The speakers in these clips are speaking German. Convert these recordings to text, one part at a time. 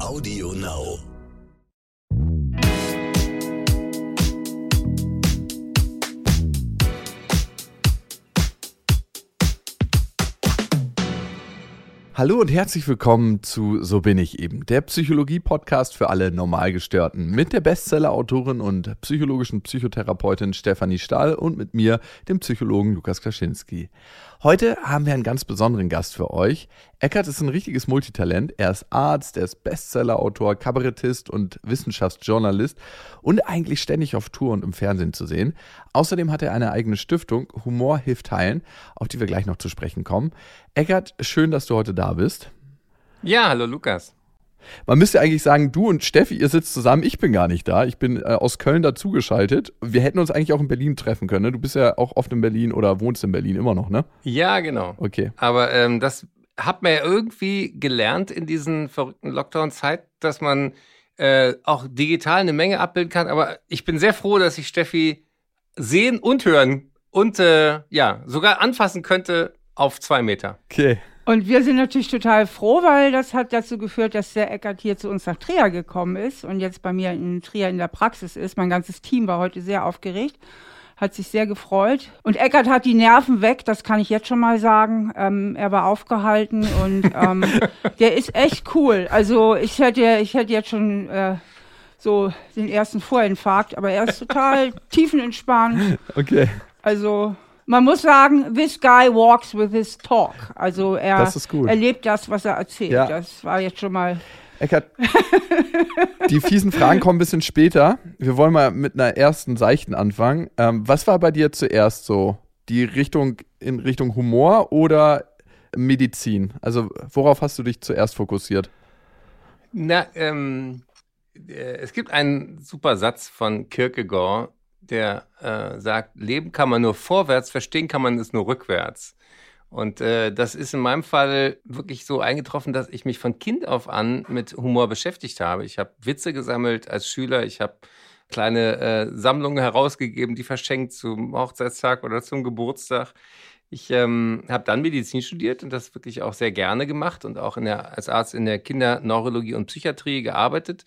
Audio Now. Hallo und herzlich willkommen zu So bin ich eben, der Psychologie-Podcast für alle Normalgestörten mit der Bestseller-Autorin und psychologischen Psychotherapeutin Stefanie Stahl und mit mir, dem Psychologen Lukas Klaschinski. Heute haben wir einen ganz besonderen Gast für euch. Eckert ist ein richtiges Multitalent. Er ist Arzt, er ist Bestseller-Autor, Kabarettist und Wissenschaftsjournalist und eigentlich ständig auf Tour und im Fernsehen zu sehen. Außerdem hat er eine eigene Stiftung, Humor hilft heilen, auf die wir gleich noch zu sprechen kommen. Eckert, schön, dass du heute da bist. Ja, hallo Lukas. Man müsste eigentlich sagen, du und Steffi, ihr sitzt zusammen, ich bin gar nicht da. Ich bin äh, aus Köln dazugeschaltet. Wir hätten uns eigentlich auch in Berlin treffen können. Ne? Du bist ja auch oft in Berlin oder wohnst in Berlin immer noch, ne? Ja, genau. Okay. Aber ähm, das hat man ja irgendwie gelernt in diesen verrückten Lockdown-Zeit, dass man äh, auch digital eine Menge abbilden kann. Aber ich bin sehr froh, dass ich Steffi sehen und hören und äh, ja, sogar anfassen könnte auf zwei Meter. Okay. Und wir sind natürlich total froh, weil das hat dazu geführt, dass der Eckert hier zu uns nach Trier gekommen ist und jetzt bei mir in Trier in der Praxis ist. Mein ganzes Team war heute sehr aufgeregt, hat sich sehr gefreut. Und Eckert hat die Nerven weg, das kann ich jetzt schon mal sagen. Ähm, er war aufgehalten und ähm, der ist echt cool. Also ich hätte, ich hätte jetzt schon äh, so den ersten Vorinfarkt, aber er ist total tiefenentspannt. Okay. Also man muss sagen, this guy walks with his talk. Also er Das ist gut. erlebt das, was er erzählt. Ja. Das war jetzt schon mal. Eckert, die fiesen Fragen kommen ein bisschen später. Wir wollen mal mit einer ersten seichten anfangen. Ähm, was war bei dir zuerst so? Die Richtung in Richtung Humor oder Medizin? Also worauf hast du dich zuerst fokussiert? Na, ähm, äh, es gibt einen super Satz von Kierkegaard, der äh, sagt, Leben kann man nur vorwärts, verstehen kann man es nur rückwärts. Und äh, das ist in meinem Fall wirklich so eingetroffen, dass ich mich von Kind auf an mit Humor beschäftigt habe. Ich habe Witze gesammelt als Schüler, ich habe kleine äh, Sammlungen herausgegeben, die verschenkt zum Hochzeitstag oder zum Geburtstag. Ich ähm, habe dann Medizin studiert und das wirklich auch sehr gerne gemacht und auch der, als Arzt in der Kinderneurologie und Psychiatrie gearbeitet.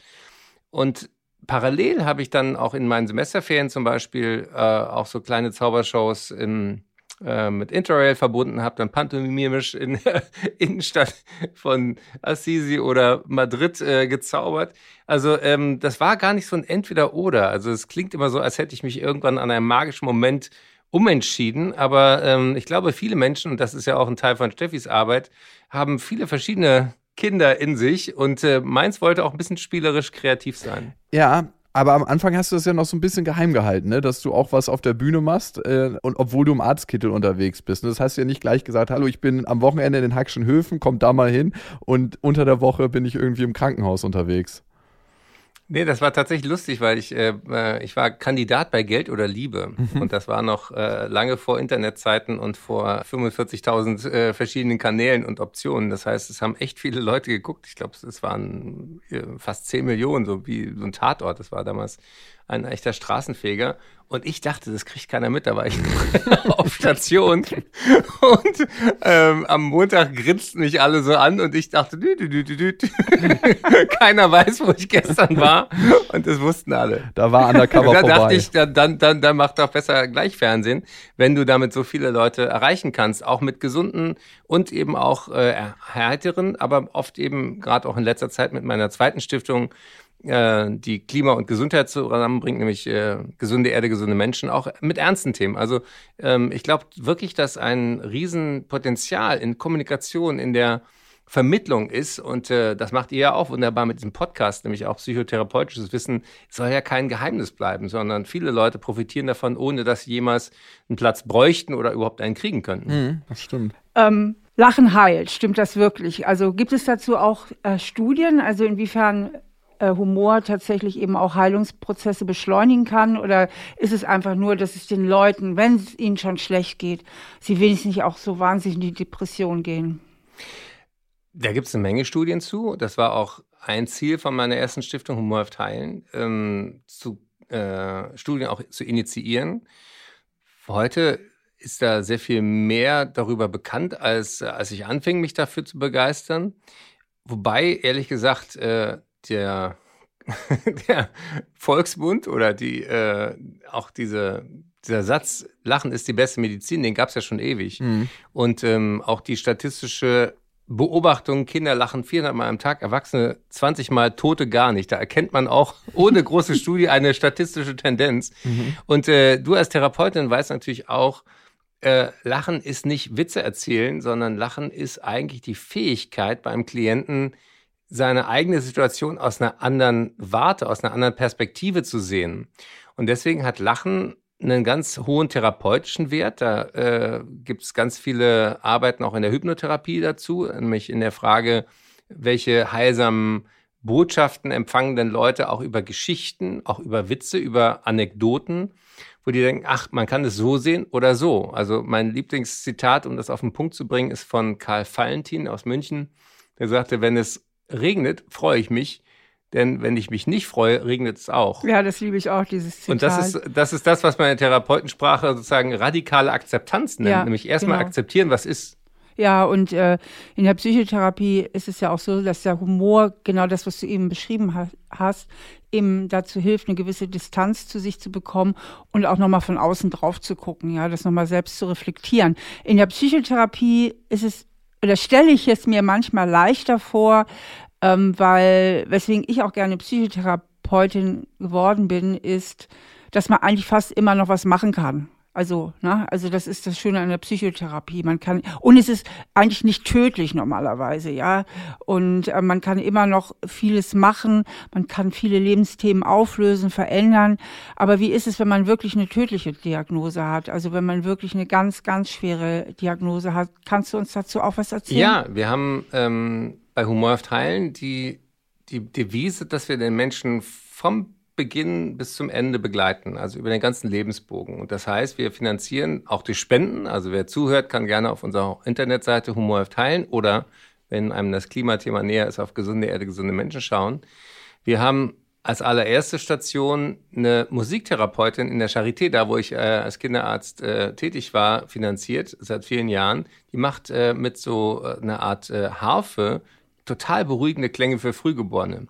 Und parallel habe ich dann auch in meinen Semesterferien zum Beispiel äh, auch so kleine Zaubershows im, äh, mit Interrail verbunden, habe dann pantomimisch in der Innenstadt von Assisi oder Madrid äh, gezaubert. Also ähm, das war gar nicht so ein Entweder-Oder. Also es klingt immer so, als hätte ich mich irgendwann an einem magischen Moment umentschieden. Aber ähm, ich glaube, viele Menschen, und das ist ja auch ein Teil von Steffis Arbeit, haben viele verschiedene Kinder in sich und äh, meins wollte auch ein bisschen spielerisch kreativ sein. Ja, aber am Anfang hast du das ja noch so ein bisschen geheim gehalten, ne? dass du auch was auf der Bühne machst äh, und obwohl du im Arztkittel unterwegs bist. Das hast du ja nicht gleich gesagt, hallo, ich bin am Wochenende in den Hackschen Höfen, komm da mal hin und unter der Woche bin ich irgendwie im Krankenhaus unterwegs. Nee, das war tatsächlich lustig, weil ich, äh, äh, ich war Kandidat bei Geld oder Liebe. Und das war noch äh, lange vor Internetzeiten und vor 45.000 äh, verschiedenen Kanälen und Optionen. Das heißt, es haben echt viele Leute geguckt. Ich glaube, es waren äh, fast 10 Millionen, so wie so ein Tatort. Das war damals ein echter Straßenfeger. Und ich dachte, das kriegt keiner mit, da war ich auf Station. Und ähm, am Montag grinsten mich alle so an und ich dachte, dü, dü, dü, dü, keiner weiß, wo ich gestern war. Und das wussten alle. Da war Undercover Und da vorbei. dachte ich, dann, dann, dann, dann macht doch besser gleich Fernsehen, wenn du damit so viele Leute erreichen kannst, auch mit gesunden und eben auch äh, heiteren, aber oft eben gerade auch in letzter Zeit mit meiner zweiten Stiftung äh, die Klima und Gesundheit zusammenbringt, nämlich äh, gesunde Erde, gesunde Menschen, auch mit ernsten Themen. Also ähm, ich glaube wirklich, dass ein Riesenpotenzial in Kommunikation, in der Vermittlung ist und äh, das macht ihr ja auch wunderbar mit diesem Podcast, nämlich auch psychotherapeutisches Wissen soll ja kein Geheimnis bleiben, sondern viele Leute profitieren davon, ohne dass sie jemals einen Platz bräuchten oder überhaupt einen kriegen könnten. Hm, das stimmt. Ähm, Lachen heilt, stimmt das wirklich? Also gibt es dazu auch äh, Studien, also inwiefern Humor tatsächlich eben auch Heilungsprozesse beschleunigen kann? Oder ist es einfach nur, dass es den Leuten, wenn es ihnen schon schlecht geht, sie wenigstens nicht auch so wahnsinnig in die Depression gehen? Da gibt es eine Menge Studien zu. Das war auch ein Ziel von meiner ersten Stiftung Humorhaft Heilen, ähm, zu äh, Studien auch zu initiieren. Heute ist da sehr viel mehr darüber bekannt, als, als ich anfing, mich dafür zu begeistern. Wobei, ehrlich gesagt, äh, der, der Volksbund oder die, äh, auch diese, dieser Satz, Lachen ist die beste Medizin, den gab es ja schon ewig. Mhm. Und ähm, auch die statistische Beobachtung, Kinder lachen 400 Mal am Tag, Erwachsene 20 Mal, Tote gar nicht. Da erkennt man auch ohne große Studie eine statistische Tendenz. Mhm. Und äh, du als Therapeutin weißt natürlich auch, äh, Lachen ist nicht Witze erzählen, sondern Lachen ist eigentlich die Fähigkeit beim Klienten, seine eigene Situation aus einer anderen Warte, aus einer anderen Perspektive zu sehen. Und deswegen hat Lachen einen ganz hohen therapeutischen Wert. Da äh, gibt es ganz viele Arbeiten auch in der Hypnotherapie dazu, nämlich in der Frage, welche heilsamen Botschaften empfangen denn Leute auch über Geschichten, auch über Witze, über Anekdoten, wo die denken, ach, man kann es so sehen oder so. Also mein Lieblingszitat, um das auf den Punkt zu bringen, ist von Karl Valentin aus München. Der sagte, wenn es regnet, freue ich mich, denn wenn ich mich nicht freue, regnet es auch. Ja, das liebe ich auch, dieses Zitat. Und das ist, das ist das, was man in der Therapeutensprache sozusagen radikale Akzeptanz nennt. Ja, nämlich erstmal genau. akzeptieren, was ist. Ja, und äh, in der Psychotherapie ist es ja auch so, dass der Humor, genau das, was du eben beschrieben ha hast, eben dazu hilft, eine gewisse Distanz zu sich zu bekommen und auch nochmal von außen drauf zu gucken, ja, das nochmal selbst zu reflektieren. In der Psychotherapie ist es, oder stelle ich es mir manchmal leichter vor, ähm, weil, weswegen ich auch gerne Psychotherapeutin geworden bin, ist, dass man eigentlich fast immer noch was machen kann. Also, ne, also das ist das Schöne an der Psychotherapie. Man kann, und es ist eigentlich nicht tödlich normalerweise, ja. Und äh, man kann immer noch vieles machen, man kann viele Lebensthemen auflösen, verändern. Aber wie ist es, wenn man wirklich eine tödliche Diagnose hat? Also wenn man wirklich eine ganz, ganz schwere Diagnose hat. Kannst du uns dazu auch was erzählen? Ja, wir haben ähm, bei Humorhaft Heilen die, die Devise, dass wir den Menschen vom Beginn bis zum Ende begleiten, also über den ganzen Lebensbogen. Und das heißt, wir finanzieren auch durch Spenden. Also wer zuhört, kann gerne auf unserer Internetseite Humorhaft Heilen oder wenn einem das Klimathema näher ist, auf gesunde Erde, gesunde Menschen schauen. Wir haben als allererste Station eine Musiktherapeutin in der Charité, da wo ich äh, als Kinderarzt äh, tätig war, finanziert seit vielen Jahren. Die macht äh, mit so äh, einer Art äh, Harfe total beruhigende Klänge für Frühgeborene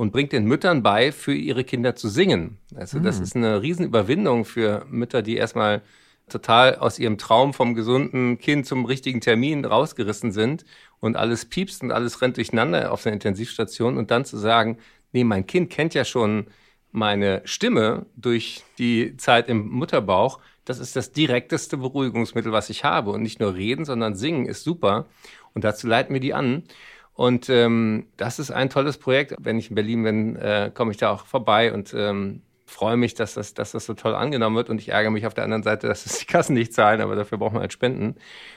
und bringt den Müttern bei, für ihre Kinder zu singen. Also mhm. das hm. ist eine Riesenüberwindung für Mütter, die erstmal total aus ihrem Traum vom gesunden Kind zum richtigen Termin rausgerissen sind und alles piepst und alles rennt durcheinander auf der Intensivstation und dann zu sagen, nee, mein Kind kennt ja schon meine Stimme durch die Zeit im Mutterbauch, das ist das direkteste Beruhigungsmittel, was ich habe. Und nicht nur reden, sondern singen ist super. Und dazu leiten wir die an. Und ähm, das ist ein tolles Projekt. Wenn ich in Berlin bin, äh, komme ich da auch vorbei und ähm, freue mich, dass das, dass das so toll angenommen wird. Und ich ärgere mich auf der anderen Seite, dass es die Kassen nicht zahlen, aber dafür braucht man halt Spenden.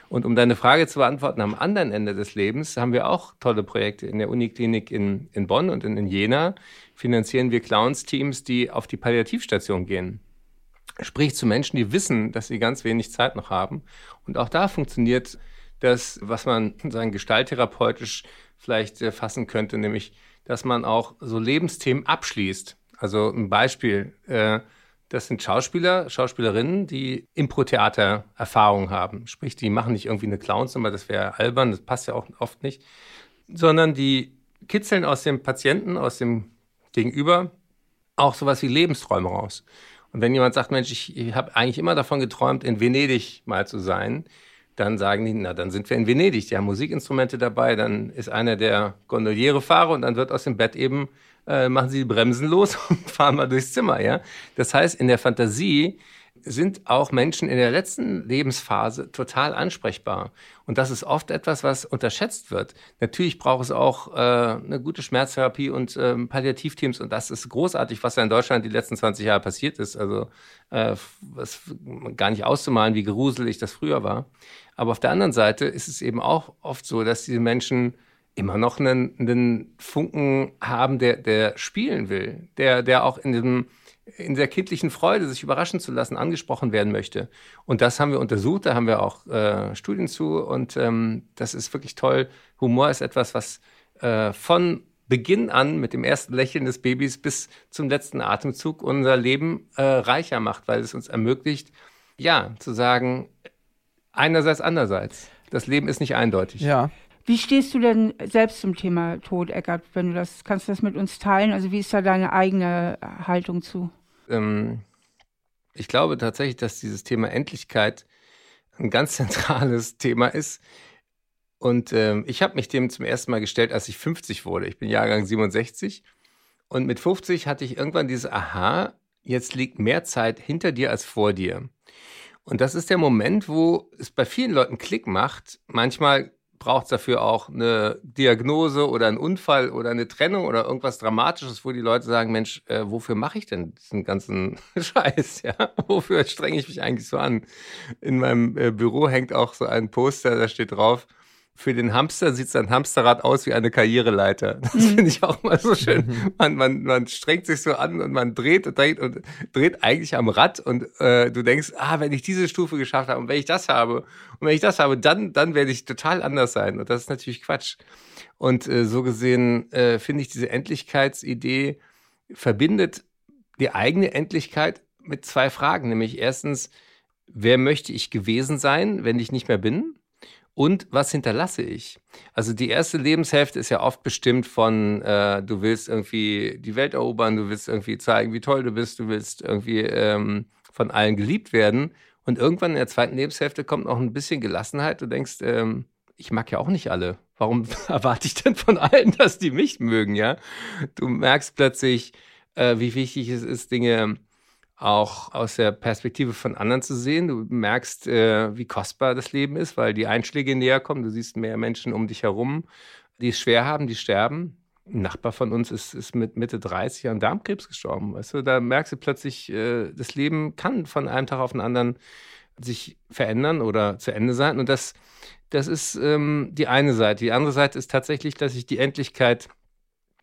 Und um deine Frage zu beantworten, am anderen Ende des Lebens haben wir auch tolle Projekte. In der Uniklinik in, in Bonn und in, in Jena finanzieren wir Clowns-Teams, die auf die Palliativstation gehen. Sprich zu Menschen, die wissen, dass sie ganz wenig Zeit noch haben. Und auch da funktioniert das, was man sagen, gestalttherapeutisch vielleicht äh, fassen könnte, nämlich, dass man auch so Lebensthemen abschließt. Also ein Beispiel, äh, das sind Schauspieler, Schauspielerinnen, die Impro-Theater Erfahrung haben. Sprich, die machen nicht irgendwie eine Clownsnummer, das wäre albern, das passt ja auch oft nicht, sondern die kitzeln aus dem Patienten, aus dem Gegenüber auch sowas wie Lebensträume raus. Und wenn jemand sagt, Mensch, ich, ich habe eigentlich immer davon geträumt, in Venedig mal zu sein, dann sagen die, na, dann sind wir in Venedig, die haben Musikinstrumente dabei, dann ist einer der Gondolierefahrer und dann wird aus dem Bett eben, äh, machen sie die Bremsen los und fahren mal durchs Zimmer, ja. Das heißt, in der Fantasie sind auch Menschen in der letzten Lebensphase total ansprechbar. Und das ist oft etwas, was unterschätzt wird. Natürlich braucht es auch äh, eine gute Schmerztherapie und ähm, Palliativteams. Und das ist großartig, was da in Deutschland die letzten 20 Jahre passiert ist. Also äh, was gar nicht auszumalen, wie gruselig das früher war. Aber auf der anderen Seite ist es eben auch oft so, dass diese Menschen immer noch einen, einen Funken haben, der, der spielen will, der, der auch in diesem in der kindlichen Freude, sich überraschen zu lassen, angesprochen werden möchte. Und das haben wir untersucht, da haben wir auch äh, Studien zu und ähm, das ist wirklich toll. Humor ist etwas, was äh, von Beginn an mit dem ersten Lächeln des Babys bis zum letzten Atemzug unser Leben äh, reicher macht, weil es uns ermöglicht, ja, zu sagen, einerseits, andererseits. Das Leben ist nicht eindeutig. Ja. Wie stehst du denn selbst zum Thema Tod, Eckart, wenn du das, kannst du das mit uns teilen? Also wie ist da deine eigene Haltung zu? Ähm, ich glaube tatsächlich, dass dieses Thema Endlichkeit ein ganz zentrales Thema ist. Und ähm, ich habe mich dem zum ersten Mal gestellt, als ich 50 wurde. Ich bin Jahrgang 67. Und mit 50 hatte ich irgendwann dieses Aha, jetzt liegt mehr Zeit hinter dir als vor dir. Und das ist der Moment, wo es bei vielen Leuten Klick macht. Manchmal braucht es dafür auch eine Diagnose oder einen Unfall oder eine Trennung oder irgendwas Dramatisches, wo die Leute sagen, Mensch, äh, wofür mache ich denn diesen ganzen Scheiß? Ja, wofür strenge ich mich eigentlich so an? In meinem äh, Büro hängt auch so ein Poster, da steht drauf, für den Hamster sieht sein Hamsterrad aus wie eine Karriereleiter. Das finde ich auch mal so schön. Mhm. Man, man, man strengt sich so an und man dreht und dreht und dreht eigentlich am Rad und äh, du denkst, ah, wenn ich diese Stufe geschafft habe und wenn ich das habe und wenn ich das habe, dann, dann werde ich total anders sein. Und das ist natürlich Quatsch. Und äh, so gesehen äh, finde ich diese Endlichkeitsidee verbindet die eigene Endlichkeit mit zwei Fragen, nämlich erstens, wer möchte ich gewesen sein, wenn ich nicht mehr bin? Und was hinterlasse ich? Also die erste Lebenshälfte ist ja oft bestimmt von, äh, du willst irgendwie die Welt erobern, du willst irgendwie zeigen, wie toll du bist, du willst irgendwie ähm, von allen geliebt werden. Und irgendwann in der zweiten Lebenshälfte kommt noch ein bisschen Gelassenheit. Du denkst, ähm, ich mag ja auch nicht alle. Warum erwarte ich denn von allen, dass die mich mögen, ja? Du merkst plötzlich, äh, wie wichtig es ist, Dinge auch aus der Perspektive von anderen zu sehen. Du merkst, äh, wie kostbar das Leben ist, weil die Einschläge näher kommen. Du siehst mehr Menschen um dich herum, die es schwer haben, die sterben. Ein Nachbar von uns ist, ist mit Mitte 30 an Darmkrebs gestorben. Weißt du, da merkst du plötzlich, äh, das Leben kann von einem Tag auf den anderen sich verändern oder zu Ende sein. Und das, das ist ähm, die eine Seite. Die andere Seite ist tatsächlich, dass ich die Endlichkeit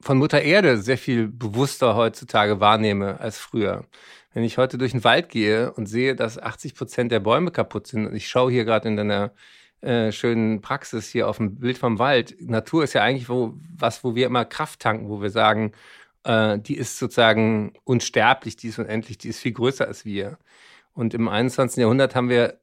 von Mutter Erde sehr viel bewusster heutzutage wahrnehme als früher. Wenn ich heute durch den Wald gehe und sehe, dass 80 Prozent der Bäume kaputt sind, und ich schaue hier gerade in deiner äh, schönen Praxis hier auf dem Bild vom Wald. Natur ist ja eigentlich wo, was, wo wir immer Kraft tanken, wo wir sagen, äh, die ist sozusagen unsterblich, die ist unendlich, die ist viel größer als wir. Und im 21. Jahrhundert haben wir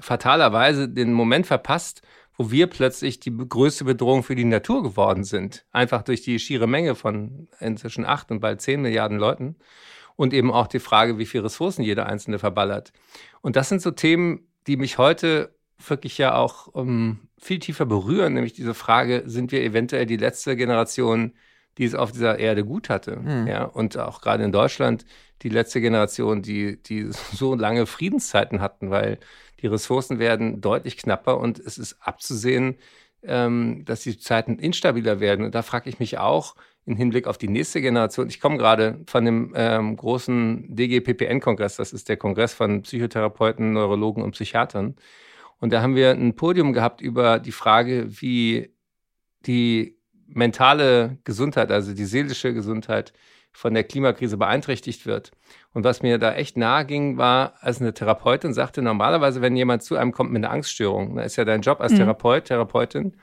fatalerweise den Moment verpasst, wo wir plötzlich die größte Bedrohung für die Natur geworden sind. Einfach durch die schiere Menge von inzwischen acht und bald zehn Milliarden Leuten und eben auch die Frage, wie viel Ressourcen jeder Einzelne verballert. Und das sind so Themen, die mich heute wirklich ja auch um, ähm, viel tiefer berühren, nämlich diese Frage, sind wir eventuell die letzte Generation, die es auf dieser Erde gut hatte? Mhm. Ja, und auch gerade in Deutschland die letzte Generation, die, die so lange Friedenszeiten hatten, weil die Ressourcen werden deutlich knapper und es ist abzusehen, ähm, dass die Zeiten instabiler werden. Und da frage ich mich auch, im Hinblick auf die nächste Generation. Ich komme gerade von dem ähm, großen DGPPN-Kongress, das ist der Kongress von Psychotherapeuten, Neurologen und Psychiatern. Und da haben wir ein Podium gehabt über die Frage, wie die mentale Gesundheit, also die seelische Gesundheit von der Klimakrise beeinträchtigt wird. Und was mir da echt nahe ging, war, als eine Therapeutin sagte, normalerweise, wenn jemand zu einem kommt mit einer Angststörung, da ist ja dein Job als mhm. Therapeut, Therapeutin,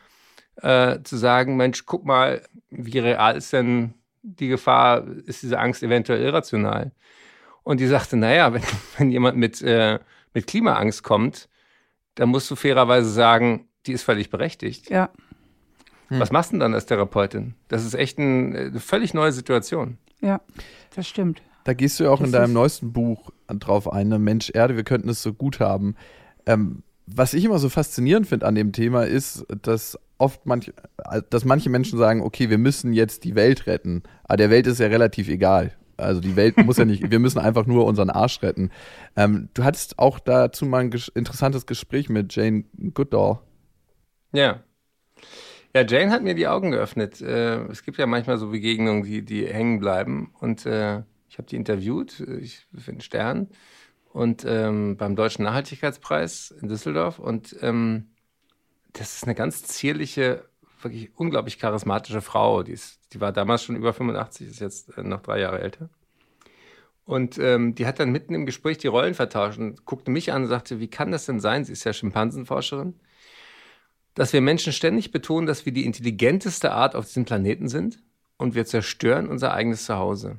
äh, zu sagen, Mensch, guck mal, wie real ist denn die Gefahr, ist diese Angst eventuell irrational? Und die sagte, naja, wenn, wenn jemand mit, äh, mit Klimaangst kommt, dann musst du fairerweise sagen, die ist völlig berechtigt. Ja. Hm. Was machst du denn dann als Therapeutin? Das ist echt ein, eine völlig neue Situation. Ja, das stimmt. Da gehst du ja auch das in deinem neuesten Buch drauf ein, ne? Mensch, Erde, wir könnten es so gut haben. Ähm, was ich immer so faszinierend finde an dem Thema ist, dass oft manch, dass manche Menschen sagen, okay, wir müssen jetzt die Welt retten. Aber der Welt ist ja relativ egal. Also die Welt muss ja nicht, wir müssen einfach nur unseren Arsch retten. Ähm, du hattest auch dazu mal ein ges interessantes Gespräch mit Jane Goodall. Ja. Ja, Jane hat mir die Augen geöffnet. Äh, es gibt ja manchmal so Begegnungen, die, die hängen bleiben. Und äh, ich habe die interviewt, ich den Stern und ähm, beim Deutschen Nachhaltigkeitspreis in Düsseldorf. Und ähm, das ist eine ganz zierliche, wirklich unglaublich charismatische Frau. Die, ist, die war damals schon über 85, ist jetzt äh, noch drei Jahre älter. Und ähm, die hat dann mitten im Gespräch die Rollen vertauscht und guckte mich an und sagte, wie kann das denn sein? Sie ist ja Schimpansenforscherin. Dass wir Menschen ständig betonen, dass wir die intelligenteste Art auf diesem Planeten sind und wir zerstören unser eigenes Zuhause.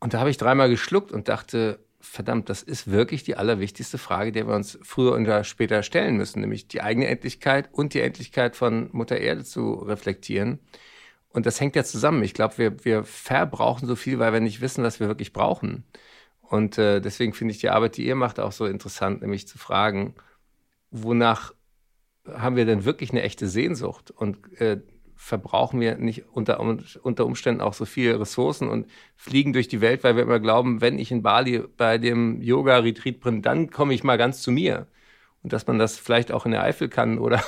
Und da habe ich dreimal geschluckt und dachte, verdammt, das ist wirklich die allerwichtigste Frage, die wir uns früher oder später stellen müssen, nämlich die eigene Endlichkeit und die Endlichkeit von Mutter Erde zu reflektieren. Und das hängt ja zusammen. Ich glaube, wir, wir verbrauchen so viel, weil wir nicht wissen, was wir wirklich brauchen. Und äh, deswegen finde ich die Arbeit, die ihr macht, auch so interessant, nämlich zu fragen, wonach haben wir denn wirklich eine echte Sehnsucht? Und äh, verbrauchen wir nicht unter, unter Umständen auch so viele Ressourcen und fliegen durch die Welt, weil wir immer glauben, wenn ich in Bali bei dem Yoga-Retreat bin, dann komme ich mal ganz zu mir. Und dass man das vielleicht auch in der Eifel kann oder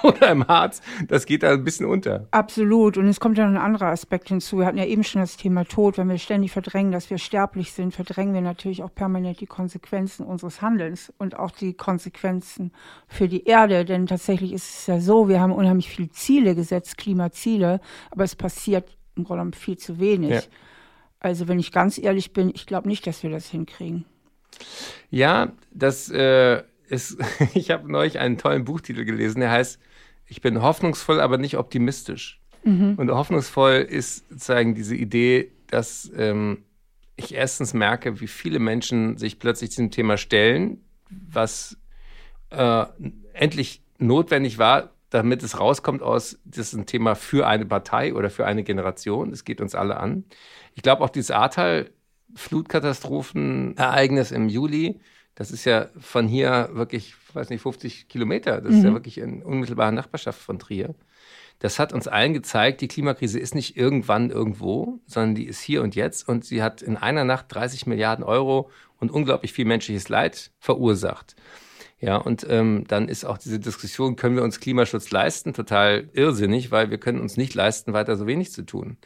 oder im Harz, das geht da ein bisschen unter. Absolut. Und es kommt ja noch ein anderer Aspekt hinzu. Wir hatten ja eben schon das Thema Tod. Wenn wir ständig verdrängen, dass wir sterblich sind, verdrängen wir natürlich auch permanent die Konsequenzen unseres Handelns und auch die Konsequenzen für die Erde. Denn tatsächlich ist es ja so, wir haben unheimlich viele Ziele gesetzt, Klimaziele, aber es passiert im Grunde genommen viel zu wenig. Ja. Also wenn ich ganz ehrlich bin, ich glaube nicht, dass wir das hinkriegen. Ja, das äh, ist, ich habe neulich einen tollen Buchtitel gelesen, der heißt ich bin hoffnungsvoll, aber nicht optimistisch. Mhm. Und hoffnungsvoll ist sozusagen diese Idee, dass ähm, ich erstens merke, wie viele Menschen sich plötzlich diesem Thema stellen, was äh, endlich notwendig war, damit es rauskommt aus, das ist ein Thema für eine Partei oder für eine Generation. Es geht uns alle an. Ich glaube auch dieses Ahrtal-Flutkatastrophenereignis im Juli, das ist ja von hier wirklich, weiß nicht, 50 Kilometer. Das mhm. ist ja mhm. wirklich in unmittelbarer Nachbarschaft von Trier. Das hat uns allen gezeigt, die Klimakrise ist nicht irgendwann irgendwo, sondern die ist hier und jetzt. Und sie hat in einer Nacht 30 Milliarden Euro und unglaublich viel menschliches Leid verursacht. Ja, und ähm, dann ist auch diese Diskussion, können wir uns Klimaschutz leisten, total irrsinnig, weil wir können uns nicht leisten, weiter so wenig zu tun.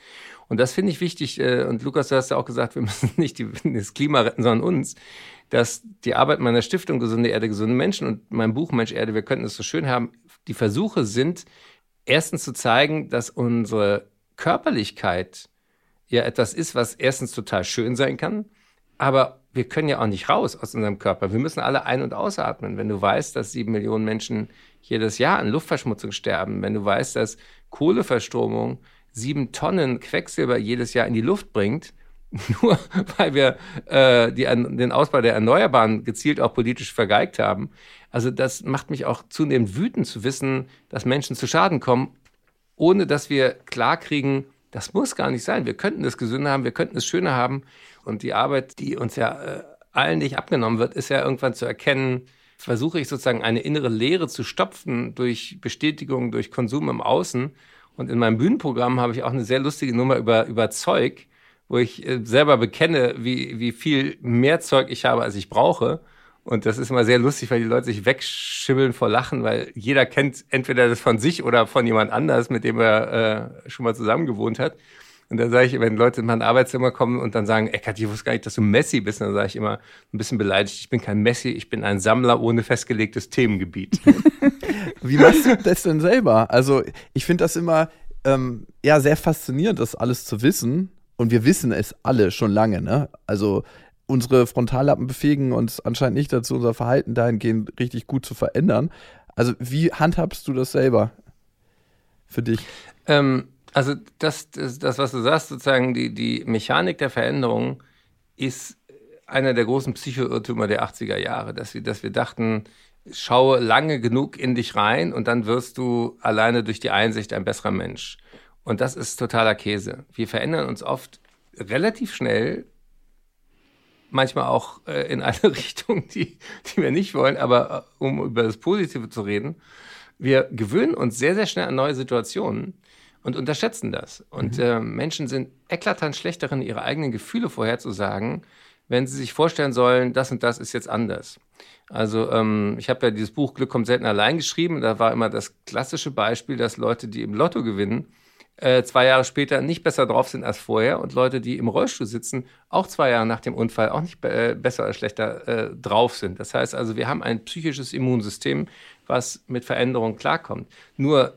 Und das finde ich wichtig. Äh, und Lukas, du hast ja auch gesagt, wir müssen nicht die, das Klima retten, sondern uns dass die Arbeit meiner Stiftung Gesunde Erde, gesunde Menschen und mein Buch Mensch Erde, wir könnten es so schön haben, die Versuche sind, erstens zu zeigen, dass unsere Körperlichkeit ja etwas ist, was erstens total schön sein kann, aber wir können ja auch nicht raus aus unserem Körper. Wir müssen alle ein- und ausatmen. Wenn du weißt, dass sieben Millionen Menschen jedes Jahr an Luftverschmutzung sterben, wenn du weißt, dass Kohleverstromung sieben Tonnen Quecksilber jedes Jahr in die Luft bringt, nur weil wir äh, die, den Ausbau der Erneuerbaren gezielt auch politisch vergeigt haben. Also das macht mich auch zunehmend wütend zu wissen, dass Menschen zu Schaden kommen, ohne dass wir klarkriegen, das muss gar nicht sein. Wir könnten es gesünder haben, wir könnten es schöner haben. Und die Arbeit, die uns ja äh, allen nicht abgenommen wird, ist ja irgendwann zu erkennen, versuche ich sozusagen eine innere Leere zu stopfen durch Bestätigung, durch Konsum im Außen. Und in meinem Bühnenprogramm habe ich auch eine sehr lustige Nummer über, über Zeug, wo ich äh, selber bekenne, wie, wie viel mehr Zeug ich habe, als ich brauche. Und das ist immer sehr lustig, weil die Leute sich wegschibbeln vor Lachen, weil jeder kennt entweder das von sich oder von jemand anders, mit dem er äh, schon mal zusammen gewohnt hat. Und dann sage ich, wenn Leute in mein Arbeitszimmer kommen und dann sagen, Eckart, ich wusste gar nicht, dass du Messi bist, dann sage ich immer ein bisschen beleidigt, ich bin kein Messi, ich bin ein Sammler ohne festgelegtes Themengebiet. Wie machst du das denn selber? Also ich finde das immer ähm, ja sehr faszinierend, das alles zu wissen und wir wissen es alle schon lange, ne? Also unsere Frontallappen befähigen uns anscheinend nicht dazu, unser Verhalten dahingehend richtig gut zu verändern. Also wie handhabst du das selber für dich? Ähm, also das, das, das, was du sagst, sozusagen die, die Mechanik der Veränderung ist einer der großen Psychoirrtümer der 80er Jahre, dass wir, dass wir dachten, schaue lange genug in dich rein und dann wirst du alleine durch die Einsicht ein besserer Mensch. Und das ist totaler Käse. Wir verändern uns oft relativ schnell, manchmal auch äh, in eine Richtung, die, die wir nicht wollen, aber äh, um über das Positive zu reden, wir gewöhnen uns sehr, sehr schnell an neue Situationen und unterschätzen das. Und mhm. äh, Menschen sind eklatant schlecht darin, ihre eigenen Gefühle vorherzusagen, wenn sie sich vorstellen sollen, das und das ist jetzt anders. Also ähm, ich habe ja dieses Buch Glück kommt selten allein geschrieben. Da war immer das klassische Beispiel, dass Leute, die im Lotto gewinnen, äh, zwei Jahre später nicht besser drauf sind als vorher und Leute, die im Rollstuhl sitzen, auch zwei Jahre nach dem Unfall auch nicht äh, besser oder schlechter äh, drauf sind. Das heißt also, wir haben ein psychisches Immunsystem, was mit Veränderungen klarkommt. Nur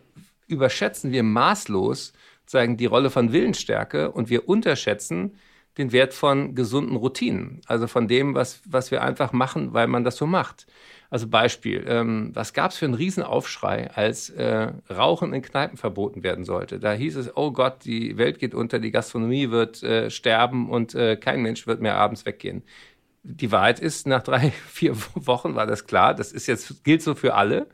überschätzen wir maßlos sagen die Rolle von Willensstärke und wir unterschätzen den Wert von gesunden Routinen, also von dem, was, was wir einfach machen, weil man das so macht. Also Beispiel, ähm, was gab es für einen Riesenaufschrei, als äh, Rauchen in Kneipen verboten werden sollte? Da hieß es, oh Gott, die Welt geht unter, die Gastronomie wird äh, sterben und äh, kein Mensch wird mehr abends weggehen. die Wahrheit ist, nach drei, vier Wochen war das klar. Das ist jetzt, gilt so für alle.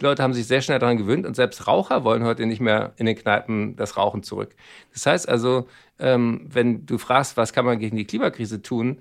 Die Leute haben sich sehr schnell daran gewöhnt und selbst Raucher wollen heute nicht mehr in den Kneipen das Rauchen zurück. Das heißt also, ähm, wenn du fragst, was kann man gegen die Klimakrise tun,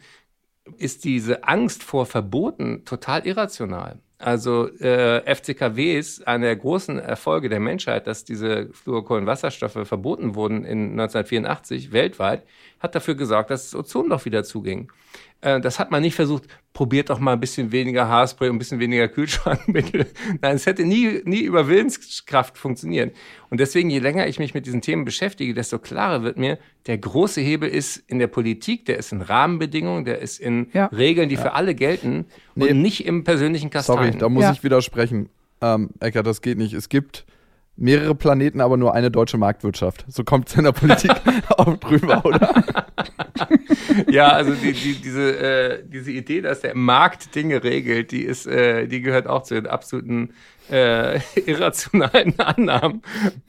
ist diese Angst vor Verboten total irrational. Also äh, FCKW ist einer der großen Erfolge der Menschheit, dass diese Fluorkohlenwasserstoffe verboten wurden in 1984 weltweit, hat dafür gesorgt, dass das Ozonloch wieder zuging. Äh, das hat man nicht versucht, probiert doch mal ein bisschen weniger Haarspray und ein bisschen weniger Kühlschrankmittel. Nein, es hätte nie, nie über Willenskraft funktioniert. Und deswegen, je länger ich mich mit diesen Themen beschäftige, desto klarer wird mir, der große Hebel ist in der Politik, der ist in Rahmenbedingungen, der ist in ja. Regeln, die ja. für alle gelten nee. und nicht im persönlichen Kasteien. Sorry, da muss ja. ich widersprechen. Ähm, Ecker, das geht nicht. Es gibt mehrere Planeten, aber nur eine deutsche Marktwirtschaft. So kommt es in der Politik auch drüber, oder? ja, also die, die, diese, äh, diese Idee, dass der Markt Dinge regelt, die ist, äh, die gehört auch zu den absoluten äh, irrationalen Annahmen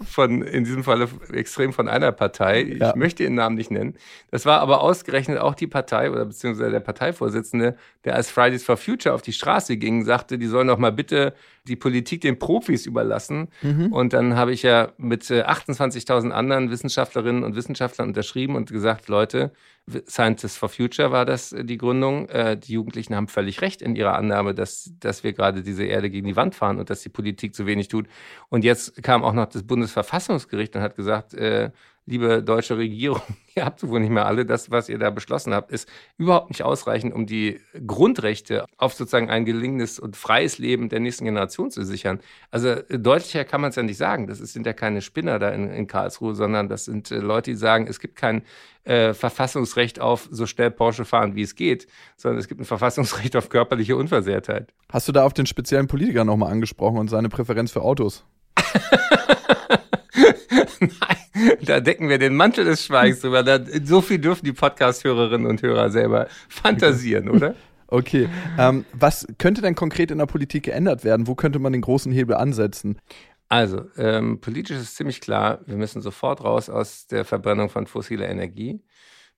von, in diesem Falle extrem von einer Partei. Ich ja. möchte ihren Namen nicht nennen. Das war aber ausgerechnet auch die Partei oder beziehungsweise der Parteivorsitzende, der als Fridays for Future auf die Straße ging, sagte, die sollen doch mal bitte die Politik den Profis überlassen. Mhm. Und dann habe ich ja mit 28.000 äh, anderen Wissenschaftlerinnen und Wissenschaftlern unterschrieben und gesagt, Leute, Scientists for Future war das äh, die Gründung. Äh, die Jugendlichen haben völlig recht in ihrer Annahme, dass, dass wir gerade diese Erde gegen die Wand fahren und dass die Politik zu wenig tut. Und jetzt kam auch noch das Bundesverfassungsgericht und hat gesagt, äh, liebe deutsche Regierung, ihr habt wohl nicht mehr alle, das, was ihr da beschlossen habt, ist überhaupt nicht ausreichend, um die Grundrechte auf sozusagen ein gelingendes und freies Leben der nächsten Generation zu sichern. Also äh, deutlicher kann man es ja nicht sagen. Das sind ja keine Spinner da in, in Karlsruhe, sondern das sind äh, Leute, die sagen, es gibt kein äh, Verfassungsrecht auf so schnell Porsche fahren, wie es geht, sondern es gibt ein Verfassungsrecht auf körperliche Unversehrtheit. Hast du da auf den speziellen Politiker nochmal angesprochen und seine Präferenz für Autos? Nein, da decken wir den Mantel des Schweigens drüber. Da, so viel dürfen die Podcast-Hörerinnen und Hörer selber fantasieren, oder? Okay. Ähm, was könnte denn konkret in der Politik geändert werden? Wo könnte man den großen Hebel ansetzen? Also, ähm, politisch ist ziemlich klar, wir müssen sofort raus aus der Verbrennung von fossiler Energie.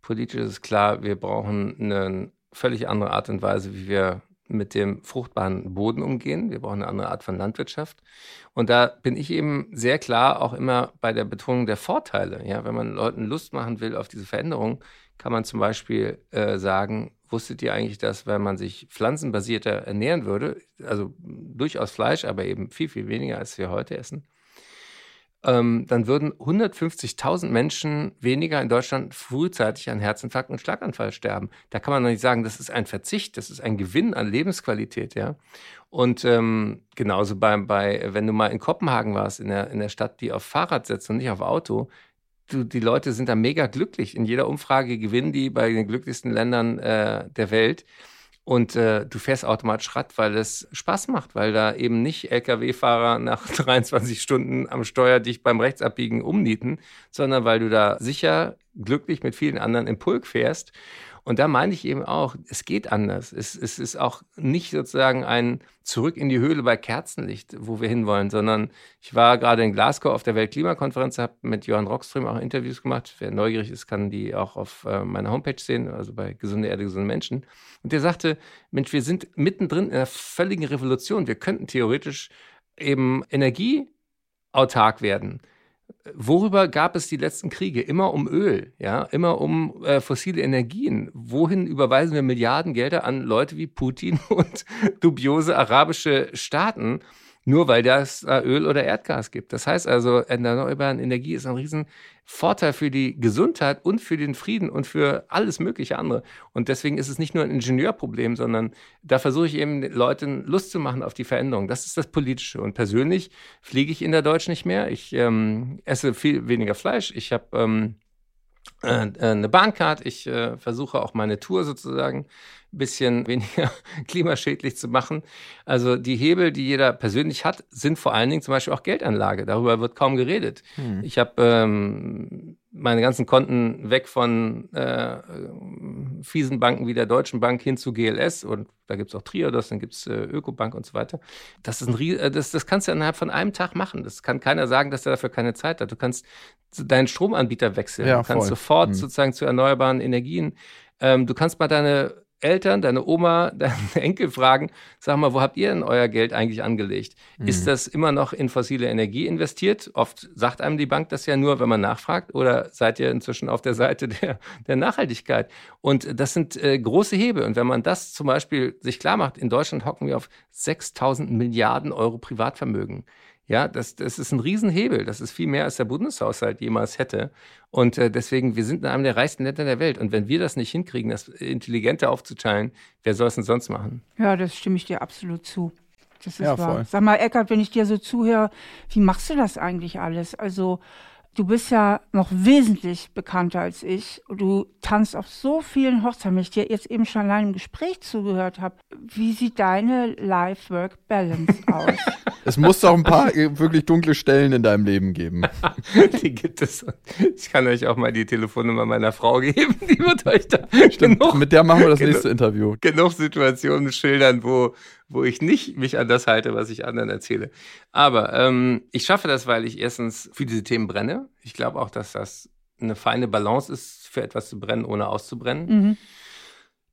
Politisch ist klar, wir brauchen eine völlig andere Art und Weise, wie wir mit dem fruchtbaren Boden umgehen. Wir brauchen eine andere Art von Landwirtschaft. Und da bin ich eben sehr klar auch immer bei der Betonung der Vorteile. Ja, wenn man Leuten Lust machen will auf diese Veränderung, kann man zum Beispiel äh, sagen, wusstet ihr eigentlich, dass wenn man sich pflanzenbasierter ernähren würde, also durchaus Fleisch, aber eben viel, viel weniger, als wir heute essen, ähm, dann würden 150.000 Menschen weniger in Deutschland frühzeitig an Herzinfarkt und Schlaganfall sterben. Da kann man doch nicht sagen, das ist ein Verzicht, das ist ein Gewinn an Lebensqualität, ja. Und ähm, genauso bei, bei, wenn du mal in Kopenhagen warst, in der, in der Stadt, die auf Fahrrad setzt und nicht auf Auto, du, die Leute sind da mega glücklich. In jeder Umfrage gewinnen die bei den glücklichsten Ländern äh, der Welt. Und äh, du fährst automatisch Rad, weil es Spaß macht, weil da eben nicht Lkw-Fahrer nach 23 Stunden am Steuer dich beim Rechtsabbiegen umnieten, sondern weil du da sicher, glücklich mit vielen anderen im Pulk fährst. Und da meine ich eben auch, es geht anders. Es, es ist auch nicht sozusagen ein Zurück in die Höhle bei Kerzenlicht, wo wir hinwollen, sondern ich war gerade in Glasgow auf der Weltklimakonferenz, habe mit Johann Rockström auch Interviews gemacht. Wer neugierig ist, kann die auch auf äh, meiner Homepage sehen, also bei Gesunde Erde, gesunde Menschen. Und der sagte, Mensch, wir sind mittendrin in einer völligen Revolution. Wir könnten theoretisch eben energieautark werden. Worüber gab es die letzten Kriege? Immer um Öl, ja, immer um äh, fossile Energien. Wohin überweisen wir Milliardengelder an Leute wie Putin und dubiose arabische Staaten? Nur weil das Öl oder Erdgas gibt. Das heißt also, erneuerbare Energie ist ein Riesenvorteil für die Gesundheit und für den Frieden und für alles mögliche andere. Und deswegen ist es nicht nur ein Ingenieurproblem, sondern da versuche ich eben Leuten Lust zu machen auf die Veränderung. Das ist das Politische. Und persönlich fliege ich in der Deutsch nicht mehr. Ich ähm, esse viel weniger Fleisch. Ich habe ähm, äh, äh, eine Bahncard. Ich äh, versuche auch meine Tour sozusagen ein bisschen weniger klimaschädlich zu machen. Also die Hebel, die jeder persönlich hat, sind vor allen Dingen zum Beispiel auch Geldanlage. Darüber wird kaum geredet. Hm. Ich habe ähm, meine ganzen Konten weg von äh, fiesen Banken wie der Deutschen Bank hin zu GLS und da gibt es auch Triodos, dann gibt es äh, Ökobank und so weiter. Das, ist ein, äh, das, das kannst du innerhalb von einem Tag machen. Das kann keiner sagen, dass er dafür keine Zeit hat. Du kannst deinen Stromanbieter wechseln. Ja, du kannst voll. sofort hm. sozusagen zu erneuerbaren Energien. Ähm, du kannst mal deine Eltern, deine Oma, deine Enkel fragen, sag mal, wo habt ihr denn euer Geld eigentlich angelegt? Mhm. Ist das immer noch in fossile Energie investiert? Oft sagt einem die Bank das ja nur, wenn man nachfragt. Oder seid ihr inzwischen auf der Seite der, der Nachhaltigkeit? Und das sind äh, große Hebel. Und wenn man das zum Beispiel sich klar macht, in Deutschland hocken wir auf 6000 Milliarden Euro Privatvermögen. Ja, das, das ist ein Riesenhebel. Das ist viel mehr, als der Bundeshaushalt jemals hätte. Und äh, deswegen, wir sind in einem der reichsten Länder der Welt. Und wenn wir das nicht hinkriegen, das intelligenter aufzuteilen, wer soll es denn sonst machen? Ja, das stimme ich dir absolut zu. Das ist ja, wahr. Voll. Sag mal, Eckart, wenn ich dir so zuhöre, wie machst du das eigentlich alles? Also, Du bist ja noch wesentlich bekannter als ich. Du tanzt auf so vielen Hochzeiten, wenn ich dir jetzt eben schon allein im Gespräch zugehört habe. Wie sieht deine Life-Work-Balance aus? es muss doch ein paar wirklich dunkle Stellen in deinem Leben geben. die gibt es. Ich kann euch auch mal die Telefonnummer meiner Frau geben. Die wird euch da. Stimmt, genug, mit der machen wir das nächste Interview. Genug Situationen schildern, wo wo ich nicht mich an das halte, was ich anderen erzähle. Aber ähm, ich schaffe das, weil ich erstens für diese Themen brenne. Ich glaube auch, dass das eine feine Balance ist, für etwas zu brennen, ohne auszubrennen. Mhm.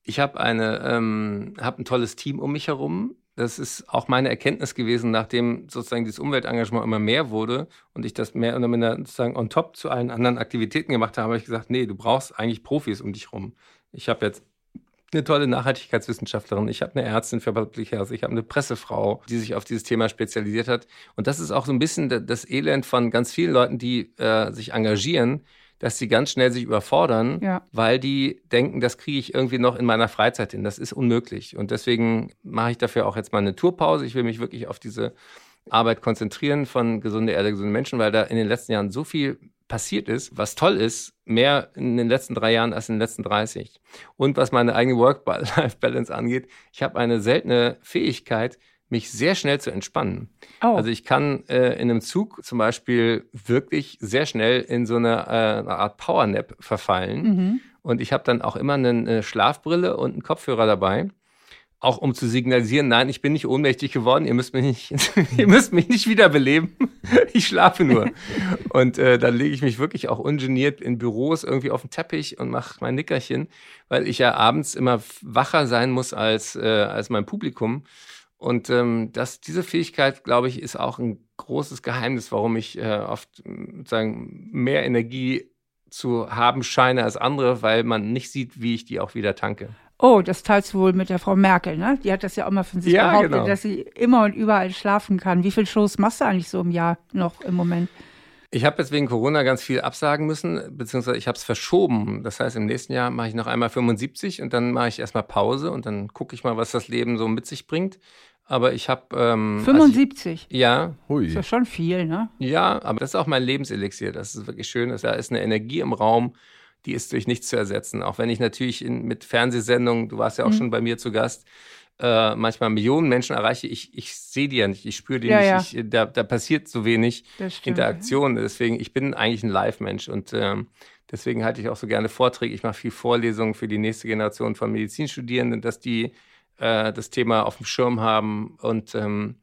Ich habe eine, ähm, habe ein tolles Team um mich herum. Das ist auch meine Erkenntnis gewesen, nachdem sozusagen dieses Umweltengagement immer mehr wurde und ich das mehr oder minder sozusagen on top zu allen anderen Aktivitäten gemacht habe, habe ich gesagt, nee, du brauchst eigentlich Profis um dich rum. Ich habe jetzt eine tolle Nachhaltigkeitswissenschaftlerin, ich habe eine Ärztin für Public Health, ich habe eine Pressefrau, die sich auf dieses Thema spezialisiert hat. Und das ist auch so ein bisschen das Elend von ganz vielen Leuten, die äh, sich engagieren, dass sie ganz schnell sich überfordern, ja. weil die denken, das kriege ich irgendwie noch in meiner Freizeit hin. Das ist unmöglich. Und deswegen mache ich dafür auch jetzt mal eine Tourpause. Ich will mich wirklich auf diese Arbeit konzentrieren von gesunde Erde, gesunde Menschen, weil da in den letzten Jahren so viel passiert ist, was toll ist, mehr in den letzten drei Jahren als in den letzten 30. Und was meine eigene Work-Life-Balance angeht, ich habe eine seltene Fähigkeit, mich sehr schnell zu entspannen. Oh. Also ich kann äh, in einem Zug zum Beispiel wirklich sehr schnell in so eine, äh, eine Art Powernap verfallen. Mhm. Und ich habe dann auch immer eine, eine Schlafbrille und einen Kopfhörer dabei auch um zu signalisieren, nein, ich bin nicht ohnmächtig geworden, ihr müsst mich nicht, ihr müsst mich nicht wiederbeleben, ich schlafe nur. Und äh, dann lege ich mich wirklich auch ungeniert in Büros irgendwie auf den Teppich und mache mein Nickerchen, weil ich ja abends immer wacher sein muss als, äh, als mein Publikum. Und ähm, das, diese Fähigkeit, glaube ich, ist auch ein großes Geheimnis, warum ich äh, oft sagen, mehr Energie zu haben scheine als andere, weil man nicht sieht, wie ich die auch wieder tanke. Oh, das teilst du wohl mit der Frau Merkel, ne? Die hat das ja auch mal von sich ja, behauptet, genau. dass sie immer und überall schlafen kann. Wie viele Shows machst du eigentlich so im Jahr noch im Moment? Ich habe jetzt wegen Corona ganz viel absagen müssen, beziehungsweise ich habe es verschoben. Das heißt, im nächsten Jahr mache ich noch einmal 75 und dann mache ich erstmal Pause und dann gucke ich mal, was das Leben so mit sich bringt. Aber ich habe. Ähm, 75? Also ich, ja. Hui. Ist ja schon viel, ne? Ja, aber das ist auch mein Lebenselixier. Das ist wirklich schön. Da ist eine Energie im Raum die ist durch nichts zu ersetzen. Auch wenn ich natürlich in, mit Fernsehsendungen, du warst ja auch mhm. schon bei mir zu Gast, äh, manchmal Millionen Menschen erreiche, ich, ich sehe die ja nicht, ich spüre die ja, nicht, ja. Ich, da, da passiert so wenig Interaktion. Deswegen, ich bin eigentlich ein Live-Mensch und ähm, deswegen halte ich auch so gerne Vorträge. Ich mache viel Vorlesungen für die nächste Generation von Medizinstudierenden, dass die äh, das Thema auf dem Schirm haben und ähm,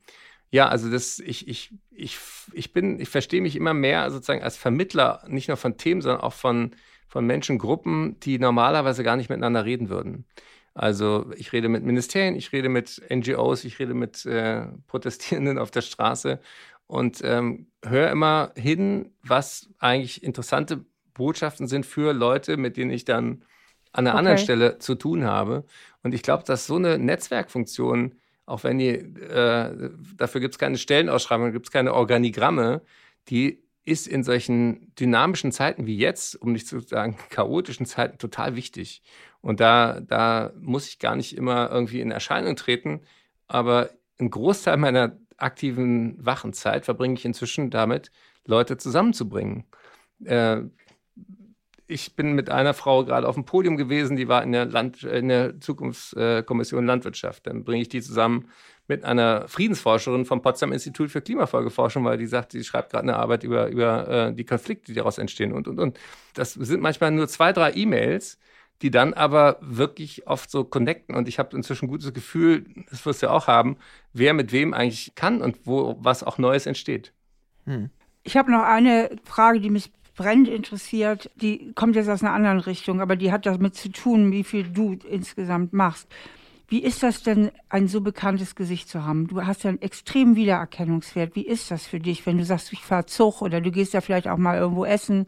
ja, also das, ich, ich, ich, ich bin, ich verstehe mich immer mehr sozusagen als Vermittler, nicht nur von Themen, sondern auch von von Menschengruppen, die normalerweise gar nicht miteinander reden würden. Also ich rede mit Ministerien, ich rede mit NGOs, ich rede mit äh, Protestierenden auf der Straße und ähm, höre immer hin, was eigentlich interessante Botschaften sind für Leute, mit denen ich dann an einer okay. anderen Stelle zu tun habe. Und ich glaube, dass so eine Netzwerkfunktion, auch wenn die, äh, dafür gibt es keine Stellenausschreibung, gibt es keine Organigramme, die ist in solchen dynamischen Zeiten wie jetzt, um nicht zu sagen chaotischen Zeiten, total wichtig. Und da, da muss ich gar nicht immer irgendwie in Erscheinung treten, aber ein Großteil meiner aktiven Wachenzeit verbringe ich inzwischen damit, Leute zusammenzubringen. Äh, ich bin mit einer Frau gerade auf dem Podium gewesen, die war in der, Land, in der Zukunftskommission Landwirtschaft. Dann bringe ich die zusammen mit einer Friedensforscherin vom Potsdam Institut für Klimafolgeforschung, weil die sagt, sie schreibt gerade eine Arbeit über, über äh, die Konflikte, die daraus entstehen und, und, und. Das sind manchmal nur zwei, drei E-Mails, die dann aber wirklich oft so connecten. Und ich habe inzwischen ein gutes Gefühl, das wirst du ja auch haben, wer mit wem eigentlich kann und wo was auch Neues entsteht. Hm. Ich habe noch eine Frage, die mich brennend interessiert. Die kommt jetzt aus einer anderen Richtung, aber die hat damit zu tun, wie viel du insgesamt machst. Wie ist das denn, ein so bekanntes Gesicht zu haben? Du hast ja einen extremen Wiedererkennungswert. Wie ist das für dich, wenn du sagst, ich fahre Zug oder du gehst ja vielleicht auch mal irgendwo essen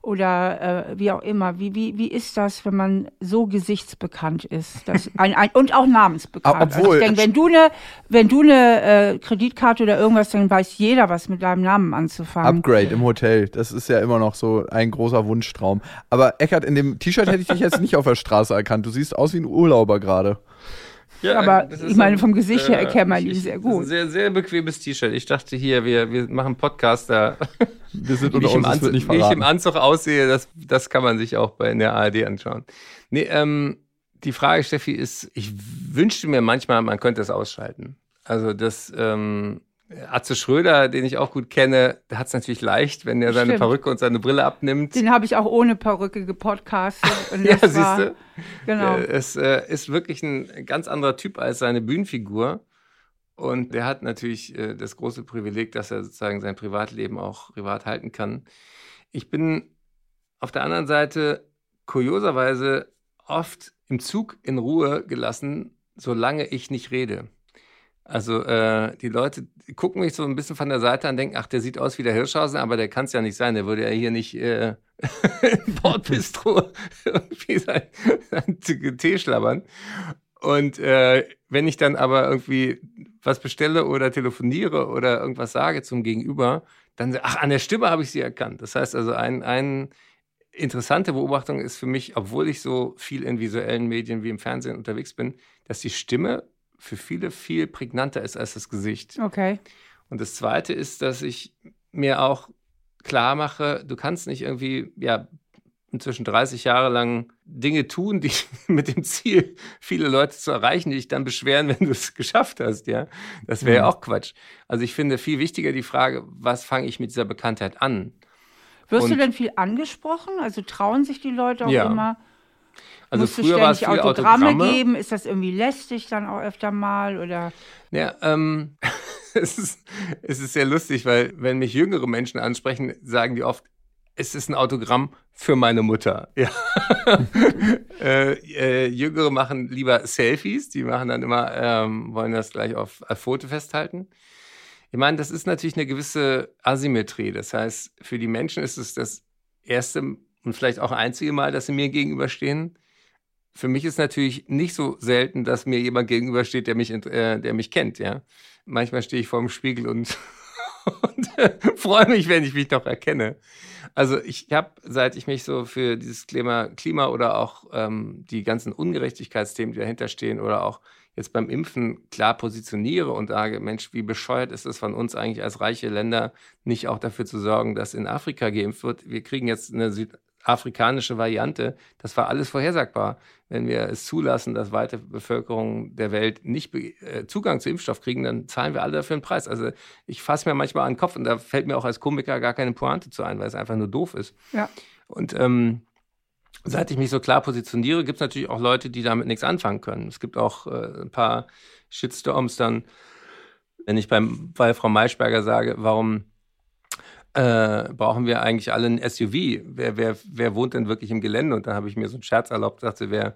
oder äh, wie auch immer? Wie, wie, wie ist das, wenn man so gesichtsbekannt ist? Ein, ein, und auch namensbekannt. Obwohl, also denke, wenn du eine, wenn du eine äh, Kreditkarte oder irgendwas, dann weiß jeder, was mit deinem Namen anzufangen. Upgrade im Hotel, das ist ja immer noch so ein großer Wunschtraum. Aber Eckert, in dem T-Shirt hätte ich dich jetzt nicht auf der Straße erkannt. Du siehst aus wie ein Urlauber gerade. Ja, aber ich meine, vom Gesicht her erkennt man ihn sehr gut. ein sehr, sehr bequemes T-Shirt. Ich dachte hier, wir, wir machen Podcast da. Wir sind unter uns, Anzug, nicht Wie ich im Anzug aussehe, das, das kann man sich auch bei in der ARD anschauen. Nee, ähm, die Frage, Steffi, ist, ich wünschte mir manchmal, man könnte es ausschalten. Also das, ähm, Atze Schröder, den ich auch gut kenne, der hat es natürlich leicht, wenn er seine Stimmt. Perücke und seine Brille abnimmt. Den habe ich auch ohne Perücke gepodcastet. Ja, siehst du. Genau. Ist, äh, ist wirklich ein ganz anderer Typ als seine Bühnenfigur. Und der hat natürlich äh, das große Privileg, dass er sozusagen sein Privatleben auch privat halten kann. Ich bin auf der anderen Seite kurioserweise oft im Zug in Ruhe gelassen, solange ich nicht rede. Also äh, die Leute gucken mich so ein bisschen von der Seite an, denken, ach, der sieht aus wie der Hirschhausen, aber der kann es ja nicht sein. Der würde ja hier nicht äh, im Bordbistro irgendwie sein, sein Tee schlabbern. Und äh, wenn ich dann aber irgendwie was bestelle oder telefoniere oder irgendwas sage zum Gegenüber, dann, ach, an der Stimme habe ich sie erkannt. Das heißt also, ein, ein interessante Beobachtung ist für mich, obwohl ich so viel in visuellen Medien wie im Fernsehen unterwegs bin, dass die Stimme für viele viel prägnanter ist als das Gesicht. Okay. Und das Zweite ist, dass ich mir auch klar mache, du kannst nicht irgendwie, ja, inzwischen 30 Jahre lang Dinge tun, die mit dem Ziel, viele Leute zu erreichen, die dich dann beschweren, wenn du es geschafft hast, ja. Das wäre ja Mhm. auch Quatsch. Also ich finde viel wichtiger die Frage, was fange ich mit dieser Bekanntheit an? Wirst du Und- denn viel angesprochen? Also trauen sich die Leute auch Ja. immer? Also Musst früher war es viel Autogramme, Autogramme. geben? Ist das irgendwie lästig dann auch öfter mal? Oder Ja, ähm, es, ist, es ist sehr lustig, weil wenn mich jüngere Menschen ansprechen, sagen die oft, es ist ein Autogramm für meine Mutter. Ja. äh, äh, Jüngere machen lieber Selfies, die machen dann immer, ähm, wollen das gleich auf, auf Foto festhalten. Ich meine, das ist natürlich eine gewisse Asymmetrie. Das heißt, für die Menschen ist es das erste und vielleicht auch einzige Mal, dass sie mir gegenüberstehen. Für mich ist natürlich nicht so selten, dass mir jemand gegenübersteht, der mich, äh, der mich kennt, ja. Manchmal stehe ich vor dem Spiegel und, und äh, freue mich, wenn ich mich noch erkenne. Also ich habe, seit ich mich so für dieses Klima, Klima oder auch ähm, die ganzen Ungerechtigkeitsthemen, die dahinter stehen, oder auch jetzt beim Impfen klar positioniere und sage, Mensch, wie bescheuert ist es von uns eigentlich als reiche Länder, nicht auch dafür zu sorgen, dass in Afrika geimpft wird. Wir kriegen jetzt eine südafrikanische Variante. Das war alles vorhersagbar. Wenn wir es zulassen, dass weite Bevölkerung der Welt nicht äh, Zugang zu Impfstoff kriegen, dann zahlen wir alle dafür einen Preis. Also ich fasse mir manchmal an den Kopf und da fällt mir auch als Komiker gar keine Pointe zu ein, weil es einfach nur doof ist. Ja. Und ähm, seit ich mich so klar positioniere, gibt es natürlich auch Leute, die damit nichts anfangen können. Es gibt auch äh, ein paar Shitstorms dann, wenn ich beim bei Frau Maischberger sage, warum äh, brauchen wir eigentlich alle ein SUV? Wer, wer, wer wohnt denn wirklich im Gelände? Und dann habe ich mir so einen Scherz erlaubt, sagte, wer,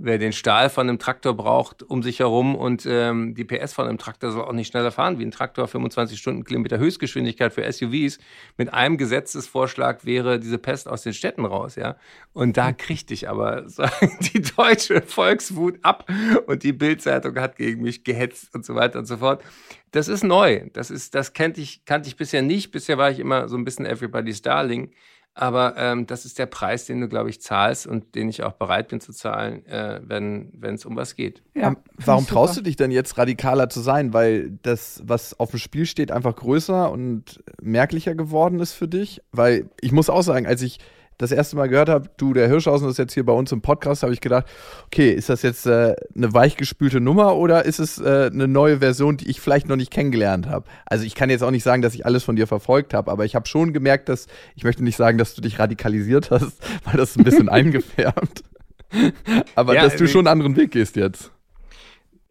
wer den Stahl von einem Traktor braucht um sich herum und ähm, die PS von einem Traktor soll auch nicht schneller fahren wie ein Traktor, 25 Stundenkilometer Höchstgeschwindigkeit für SUVs. Mit einem Gesetzesvorschlag wäre diese Pest aus den Städten raus, ja. Und da kriegte ich aber die deutsche Volkswut ab und die Bildzeitung hat gegen mich gehetzt und so weiter und so fort. Das ist neu. Das ist, das kannte ich, kannte ich bisher nicht. Bisher war ich immer so ein bisschen Everybody's Darling. Aber ähm, das ist der Preis, den du, glaube ich, zahlst und den ich auch bereit bin zu zahlen, äh, wenn wenn es um was geht. ja, Ähm, Warum traust du dich denn jetzt radikaler zu sein? Weil das, was auf dem Spiel steht, einfach größer und merklicher geworden ist für dich? Weil ich muss auch sagen, als ich das erste Mal gehört habe, du, der Hirschhausen ist jetzt hier bei uns im Podcast, habe ich gedacht, okay, ist das jetzt äh, eine weichgespülte Nummer oder ist es äh, eine neue Version, die ich vielleicht noch nicht kennengelernt habe? Also ich kann jetzt auch nicht sagen, dass ich alles von dir verfolgt habe, aber ich habe schon gemerkt, dass, ich möchte nicht sagen, dass du dich radikalisiert hast, weil das ist ein bisschen eingefärbt. aber Ja, dass du äh, schon einen anderen Weg gehst jetzt.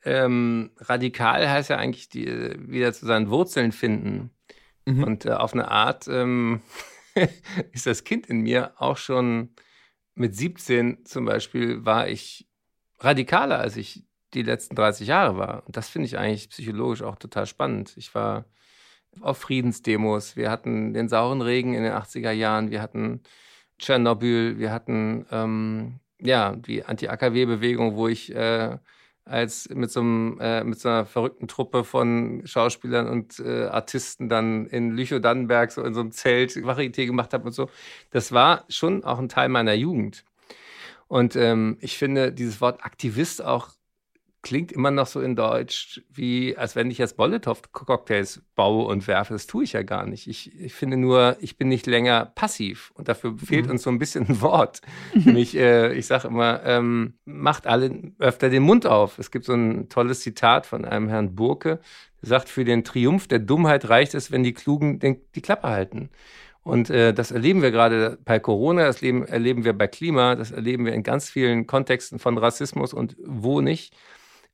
Ähm, radikal heißt ja eigentlich die, wieder zu seinen Wurzeln finden. Mhm. Und äh, auf eine Art ähm, ist das Kind in mir auch schon mit 17 zum Beispiel war ich radikaler, als ich die letzten 30 Jahre war. Und das finde ich eigentlich psychologisch auch total spannend. Ich war auf Friedensdemos, wir hatten den sauren Regen in den 80er Jahren, wir hatten Tschernobyl, wir hatten ähm, ja die Anti-AKW-Bewegung, wo ich äh, als mit so, einem, äh, mit so einer verrückten Truppe von Schauspielern und äh, Artisten dann in Lüchow-Dannenberg so in so einem Zelt Varieté gemacht habe und so. Das war schon auch ein Teil meiner Jugend. Und ähm, ich finde dieses Wort Aktivist auch klingt immer noch so in Deutsch, wie als wenn ich jetzt Molotow-Cocktails baue und werfe. Das tue ich ja gar nicht. Ich, ich finde nur, ich bin nicht länger passiv und dafür fehlt mhm. uns so ein bisschen ein Wort. Nämlich, äh, ich sage immer, ähm, macht alle öfter den Mund auf. Es gibt so ein tolles Zitat von einem Herrn Burke, der sagt, für den Triumph der Dummheit reicht es, wenn die Klugen den, die Klappe halten. Und äh, das erleben wir gerade bei Corona, das erleben, erleben wir bei Klima, das erleben wir in ganz vielen Kontexten von Rassismus und wo nicht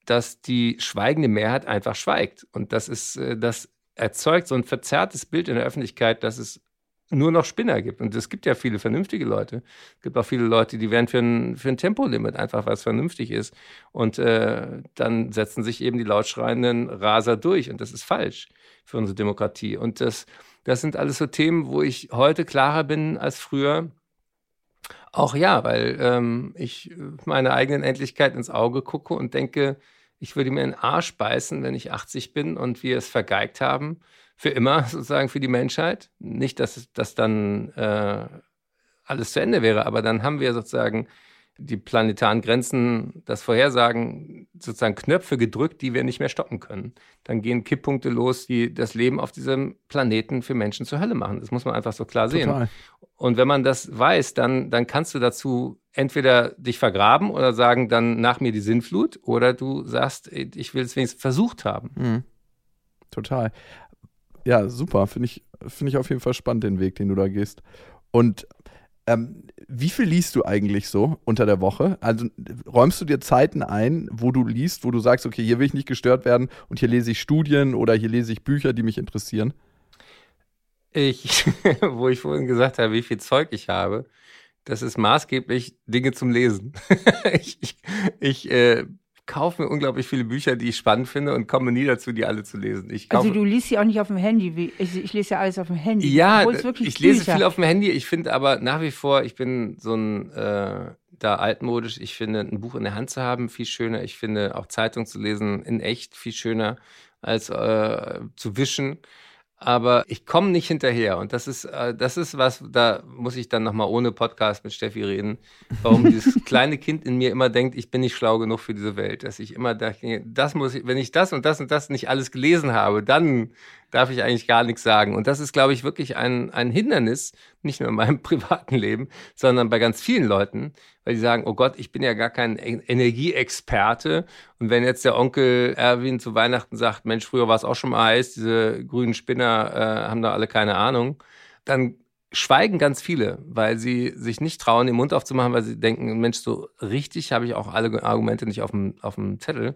dass die schweigende Mehrheit einfach schweigt. Und das ist, äh, das erzeugt so ein verzerrtes Bild in der Öffentlichkeit, dass es nur noch Spinner gibt. Und es gibt ja viele vernünftige Leute. Es gibt auch viele Leute, die werden für ein, für ein Tempolimit einfach, was vernünftig ist. Und äh, dann setzen sich eben die lautschreienden Raser durch. Und das ist falsch für unsere Demokratie. Und das, das sind alles so Themen, wo ich heute klarer bin als früher. Auch ja, weil ähm, ich meiner eigenen Endlichkeit ins Auge gucke und denke, ich würde mir in den Arsch beißen, wenn ich 80 bin und wir es vergeigt haben, für immer sozusagen für die Menschheit. Nicht, dass das dann äh, alles zu Ende wäre, aber dann haben wir sozusagen die planetaren Grenzen, das Vorhersagen, sozusagen Knöpfe gedrückt, die wir nicht mehr stoppen können. Dann gehen Kipppunkte los, die das Leben auf diesem Planeten für Menschen zur Hölle machen. Das muss man einfach so klar sehen. Total. Und wenn man das weiß, dann, dann kannst du dazu entweder dich vergraben oder sagen, dann nach mir die Sinnflut, oder du sagst, ich will es wenigstens versucht haben. Mhm. Total. Ja, super. Finde ich, find ich auf jeden Fall spannend, den Weg, den du da gehst. Und ähm, wie viel liest du eigentlich so unter der Woche? Also räumst du dir Zeiten ein, wo du liest, wo du sagst, okay, hier will ich nicht gestört werden und hier lese ich Studien oder hier lese ich Bücher, die mich interessieren? Ich, wo ich vorhin gesagt habe, wie viel Zeug ich habe, das ist maßgeblich Dinge zum Lesen. ich ich, ich äh, kaufe mir unglaublich viele Bücher, die ich spannend finde und komme nie dazu, die alle zu lesen. also du liest sie auch nicht auf dem Handy. Ich, ich lese ja alles auf dem Handy. Ja, ich lese Bücher. viel auf dem Handy. Ich finde aber nach wie vor, ich bin so ein äh, da altmodisch. Ich finde ein Buch in der Hand zu haben viel schöner. Ich finde auch Zeitung zu lesen in echt viel schöner als äh, zu wischen aber ich komme nicht hinterher. Und das ist, äh, das ist was, da muss ich dann nochmal ohne Podcast mit Steffi reden, warum dieses kleine Kind in mir immer denkt, ich bin nicht schlau genug für diese Welt. Dass ich immer dachte, das muss ich, wenn ich das und das und das nicht alles gelesen habe, dann darf ich eigentlich gar nichts sagen. Und das ist, glaube ich, wirklich ein, ein Hindernis, nicht nur in meinem privaten Leben, sondern bei ganz vielen Leuten, weil die sagen, oh Gott, ich bin ja gar kein Energieexperte. Und wenn jetzt der Onkel Erwin zu Weihnachten sagt, Mensch, früher war es auch schon mal heiß, diese grünen Spinner äh, haben da alle keine Ahnung, dann schweigen ganz viele, weil sie sich nicht trauen, den Mund aufzumachen, weil sie denken, Mensch, so richtig habe ich auch alle Argumente nicht auf dem, auf dem Zettel.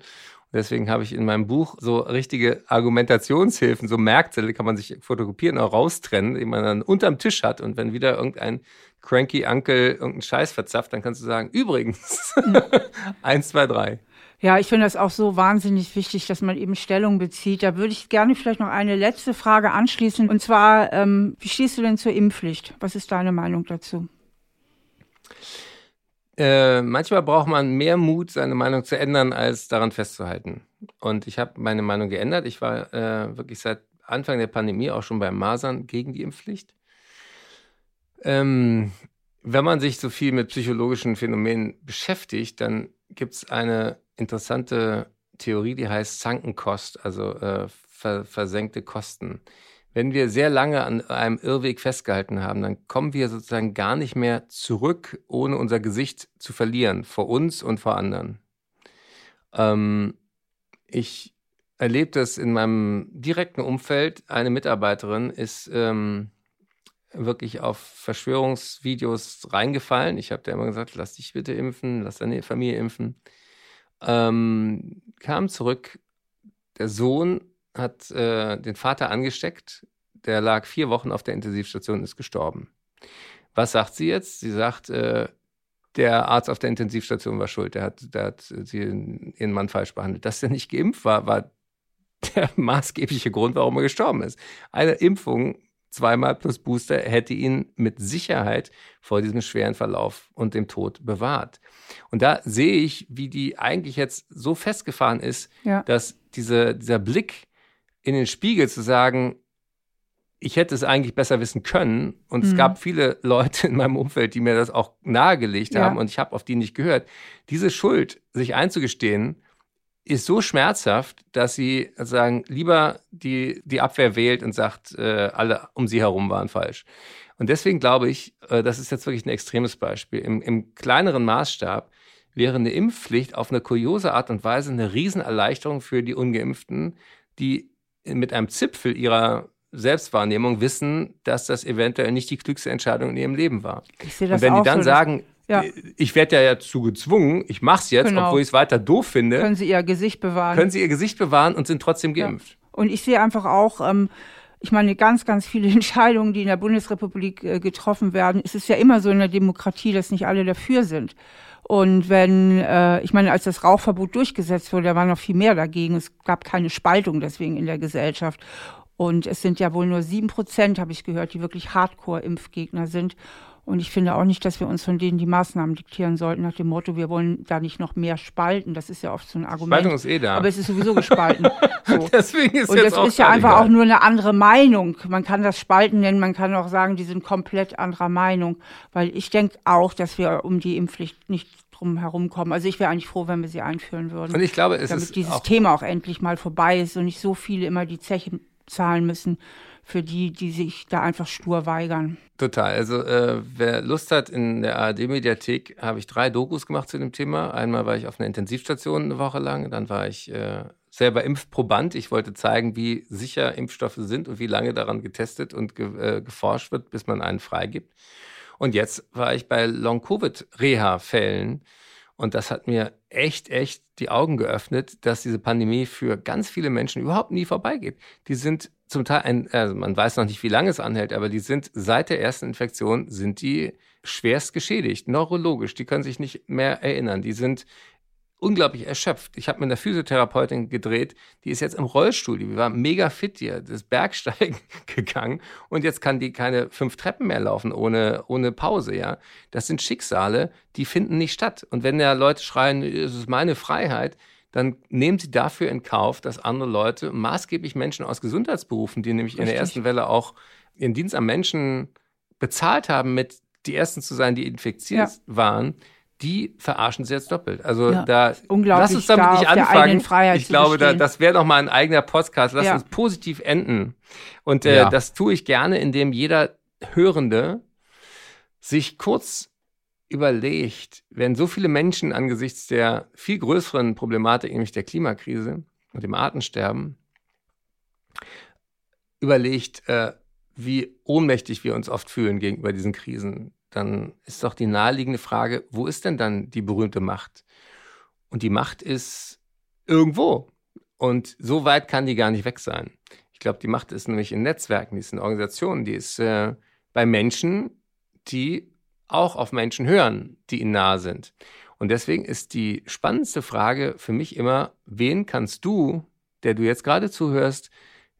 Deswegen habe ich in meinem Buch so richtige Argumentationshilfen, so Merkzettel kann man sich fotokopieren, auch raustrennen, die man dann unterm Tisch hat. Und wenn wieder irgendein cranky Uncle irgendeinen Scheiß verzapft, dann kannst du sagen, übrigens, eins, zwei, drei. Ja, ich finde das auch so wahnsinnig wichtig, dass man eben Stellung bezieht. Da würde ich gerne vielleicht noch eine letzte Frage anschließen. Und zwar, ähm, wie stehst du denn zur Impfpflicht? Was ist deine Meinung dazu? Äh, manchmal braucht man mehr Mut, seine Meinung zu ändern, als daran festzuhalten. Und ich habe meine Meinung geändert. Ich war äh, wirklich seit Anfang der Pandemie auch schon beim Masern gegen die Impfpflicht. Ähm, wenn man sich so viel mit psychologischen Phänomenen beschäftigt, dann gibt es eine interessante Theorie, die heißt Sunken-Cost, also äh, ver versenkte Kosten wenn wir sehr lange an einem Irrweg festgehalten haben, dann kommen wir sozusagen gar nicht mehr zurück, ohne unser Gesicht zu verlieren, vor uns und vor anderen. Ähm, ich erlebe das in meinem direkten Umfeld. Eine Mitarbeiterin ist ähm, wirklich auf Verschwörungsvideos reingefallen. Ich habe der immer gesagt, lass dich bitte impfen, lass deine Familie impfen. Ähm, kam zurück, der Sohn hat äh, den Vater angesteckt. Der lag vier Wochen auf der Intensivstation und ist gestorben. Was sagt sie jetzt? Sie sagt, äh, der Arzt auf der Intensivstation war schuld. Der hat, der hat sie, ihren Mann falsch behandelt. Dass er nicht geimpft war, war der maßgebliche Grund, warum er gestorben ist. Eine Impfung, zweimal plus Booster, hätte ihn mit Sicherheit vor diesem schweren Verlauf und dem Tod bewahrt. Und da sehe ich, wie die eigentlich jetzt so festgefahren ist, ja. dass diese, dieser Blick in den Spiegel zu sagen, ich hätte es eigentlich besser wissen können. Und mhm. es gab viele Leute in meinem Umfeld, die mir das auch nahegelegt ja. haben und ich habe auf die nicht gehört. Diese Schuld, sich einzugestehen, ist so schmerzhaft, dass sie sagen, lieber die, die Abwehr wählt und sagt, äh, alle um sie herum waren falsch. Und deswegen glaube ich, äh, das ist jetzt wirklich ein extremes Beispiel. Im, Im kleineren Maßstab wäre eine Impfpflicht auf eine kuriose Art und Weise eine Riesenerleichterung für die Ungeimpften, die mit einem Zipfel ihrer Selbstwahrnehmung wissen, dass das eventuell nicht die klügste Entscheidung in ihrem Leben war. Ich sehe das Und wenn auch die dann so, sagen, ja. ich werde ja dazu gezwungen, ich mache es jetzt, genau. obwohl ich es weiter doof finde. Können sie ihr Gesicht bewahren. Können sie ihr Gesicht bewahren und sind trotzdem geimpft. Ja. Und ich sehe einfach auch, ähm, ich meine, ganz, ganz viele Entscheidungen, die in der Bundesrepublik äh, getroffen werden, es ist ja immer so in der Demokratie, dass nicht alle dafür sind. Und wenn, äh, ich meine, als das Rauchverbot durchgesetzt wurde, da war noch viel mehr dagegen. Es gab keine Spaltung deswegen in der Gesellschaft. Und es sind ja wohl nur sieben Prozent, habe ich gehört, die wirklich Hardcore-Impfgegner sind. Und ich finde auch nicht, dass wir uns von denen die Maßnahmen diktieren sollten, nach dem Motto, wir wollen da nicht noch mehr spalten. Das ist ja oft so ein Argument. Spaltung ist eh da. Aber es ist sowieso gespalten. So. Deswegen ist Und jetzt das ist ja einfach egal. auch nur eine andere Meinung. Man kann das Spalten nennen, man kann auch sagen, die sind komplett anderer Meinung. Weil ich denke auch, dass wir um die Impfpflicht nicht drum herum kommen. Also ich wäre eigentlich froh, wenn wir sie einführen würden. Und ich glaube, es damit ist dieses auch Thema auch endlich mal vorbei ist und nicht so viele immer die Zeche zahlen müssen für die, die sich da einfach stur weigern. Total. Also äh, wer Lust hat, in der ARD-Mediathek habe ich drei Dokus gemacht zu dem Thema. Einmal war ich auf einer Intensivstation eine Woche lang, dann war ich äh, selber Impfproband. Ich wollte zeigen, wie sicher Impfstoffe sind und wie lange daran getestet und ge äh, geforscht wird, bis man einen freigibt. Und jetzt war ich bei Long-Covid-Reha-Fällen. Und das hat mir echt, echt die Augen geöffnet, dass diese Pandemie für ganz viele Menschen überhaupt nie vorbeigeht. Die sind zum Teil, ein, also man weiß noch nicht, wie lange es anhält, aber die sind seit der ersten Infektion sind die schwerst geschädigt, neurologisch. Die können sich nicht mehr erinnern. Die sind unglaublich erschöpft. Ich habe mit einer Physiotherapeutin gedreht, die ist jetzt im Rollstuhl, die war mega fit hier, das Bergsteigen gegangen und jetzt kann die keine fünf Treppen mehr laufen ohne, ohne Pause, ja. Das sind Schicksale, die finden nicht statt. Und wenn ja Leute schreien, es ist meine Freiheit, dann nehmen sie dafür in Kauf, dass andere Leute, maßgeblich Menschen aus Gesundheitsberufen, die nämlich Richtig. in der ersten Welle auch ihren Dienst am Menschen bezahlt haben, mit die Ersten zu sein, die infiziert ja. waren, die verarschen sie jetzt doppelt. Also ja. da lass uns damit nicht anfangen. Ich glaube, da, das wäre noch mal ein eigener Podcast. Lass ja. uns positiv enden. Und äh, das tue ich gerne, indem jeder Hörende sich kurz überlegt, wenn so viele Menschen angesichts der viel größeren Problematik, nämlich der Klimakrise und dem Artensterben, überlegt, äh, wie ohnmächtig wir uns oft fühlen gegenüber diesen Krisen, dann ist doch die naheliegende Frage, wo ist denn dann die berühmte Macht? Und die Macht ist irgendwo. Und so weit kann die gar nicht weg sein. Ich glaube, die Macht ist nämlich in Netzwerken, die ist in Organisationen, die ist äh, bei Menschen, die auch auf Menschen hören, die ihnen nahe sind. Und deswegen ist die spannendste Frage für mich immer, wen kannst du, der du jetzt gerade zuhörst,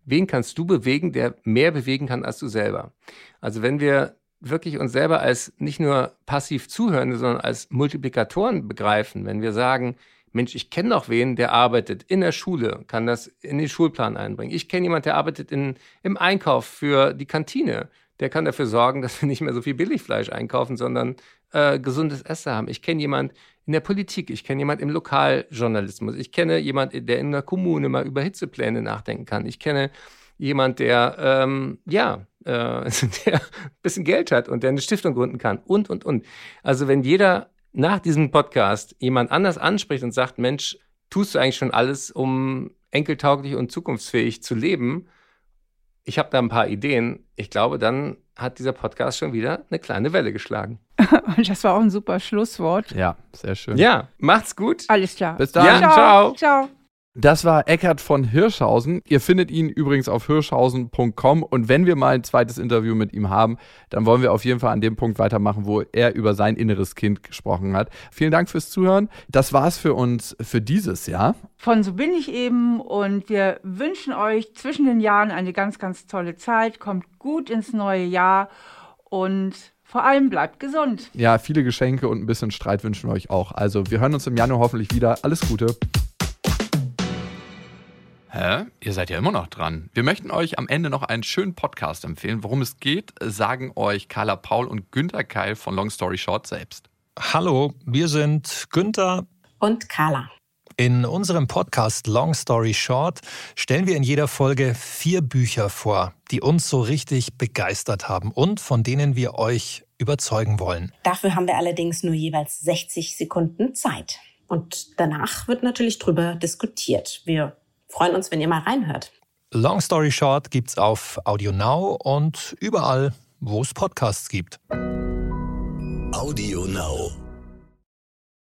wen kannst du bewegen, der mehr bewegen kann als du selber? Also wenn wir wirklich uns selber als nicht nur passiv Zuhörende, sondern als Multiplikatoren begreifen, wenn wir sagen, Mensch, ich kenne doch wen, der arbeitet in der Schule, kann das in den Schulplan einbringen. Ich kenne jemanden, der arbeitet in, im Einkauf für die Kantine der kann dafür sorgen, dass wir nicht mehr so viel Billigfleisch einkaufen, sondern äh, gesundes Essen haben. Ich kenne jemand in der Politik, ich kenne jemand im Lokaljournalismus, ich kenne jemand, der in der Kommune mal über Hitzepläne nachdenken kann. Ich kenne jemand, der ähm, ja, äh, der ein bisschen Geld hat und der eine Stiftung gründen kann und und und. Also wenn jeder nach diesem Podcast jemand anders anspricht und sagt, Mensch, tust du eigentlich schon alles, um enkeltauglich und zukunftsfähig zu leben? Ich habe da ein paar Ideen. Ich glaube, dann hat dieser Podcast schon wieder eine kleine Welle geschlagen. Und das war auch ein super Schlusswort. Ja, sehr schön. Ja, macht's gut. Alles klar. Bis dann. Ja, ciao. Ciao. Das war Eckart von Hirschhausen. Ihr findet ihn übrigens auf hirschhausen.com und wenn wir mal ein zweites Interview mit ihm haben, dann wollen wir auf jeden Fall an dem Punkt weitermachen, wo er über sein inneres Kind gesprochen hat. Vielen Dank fürs Zuhören. Das war's für uns für dieses Jahr. Von so bin ich eben und wir wünschen euch zwischen den Jahren eine ganz, ganz tolle Zeit. Kommt gut ins neue Jahr und vor allem bleibt gesund. Ja, viele Geschenke und ein bisschen Streit wünschen wir euch auch. Also wir hören uns im Januar hoffentlich wieder. Alles Gute. Hä? Ihr seid ja immer noch dran. Wir möchten euch am Ende noch einen schönen Podcast empfehlen. Worum es geht, sagen euch Carla Paul und Günter Keil von Long Story Short selbst. Hallo, wir sind Günther und Carla. In unserem Podcast Long Story Short stellen wir in jeder Folge vier Bücher vor, die uns so richtig begeistert haben und von denen wir euch überzeugen wollen. Dafür haben wir allerdings nur jeweils 60 Sekunden Zeit. Und danach wird natürlich drüber diskutiert. Wir freuen uns, wenn ihr mal reinhört. Long Story Short gibt's auf Audio Now und überall, wo es Podcasts gibt. Audio Now.